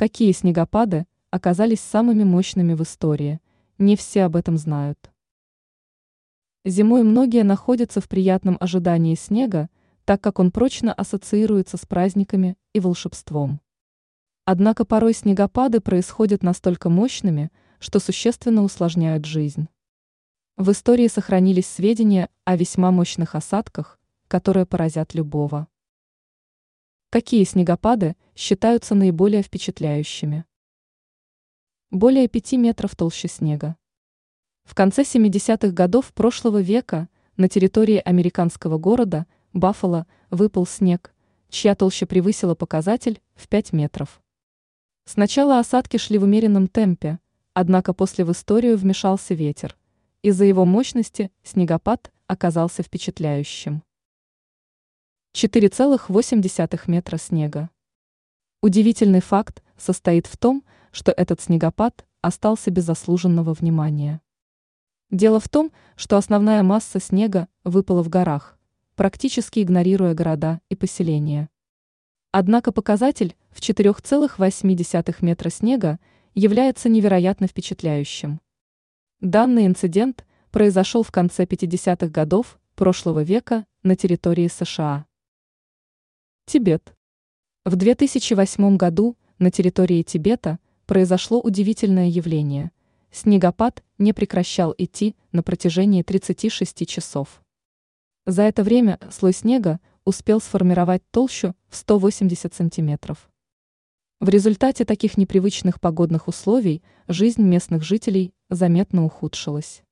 Какие снегопады оказались самыми мощными в истории? Не все об этом знают. Зимой многие находятся в приятном ожидании снега, так как он прочно ассоциируется с праздниками и волшебством. Однако порой снегопады происходят настолько мощными, что существенно усложняют жизнь. В истории сохранились сведения о весьма мощных осадках, которые поразят любого. Какие снегопады считаются наиболее впечатляющими? Более 5 метров толще снега. В конце 70-х годов прошлого века на территории американского города Баффало выпал снег, чья толща превысила показатель в 5 метров. Сначала осадки шли в умеренном темпе, однако после в историю вмешался ветер. Из-за его мощности снегопад оказался впечатляющим. 4,8 метра снега. Удивительный факт состоит в том, что этот снегопад остался без заслуженного внимания. Дело в том, что основная масса снега выпала в горах, практически игнорируя города и поселения. Однако показатель в 4,8 метра снега является невероятно впечатляющим. Данный инцидент произошел в конце 50-х годов прошлого века на территории США. Тибет. В 2008 году на территории Тибета произошло удивительное явление. Снегопад не прекращал идти на протяжении 36 часов. За это время слой снега успел сформировать толщу в 180 сантиметров. В результате таких непривычных погодных условий жизнь местных жителей заметно ухудшилась.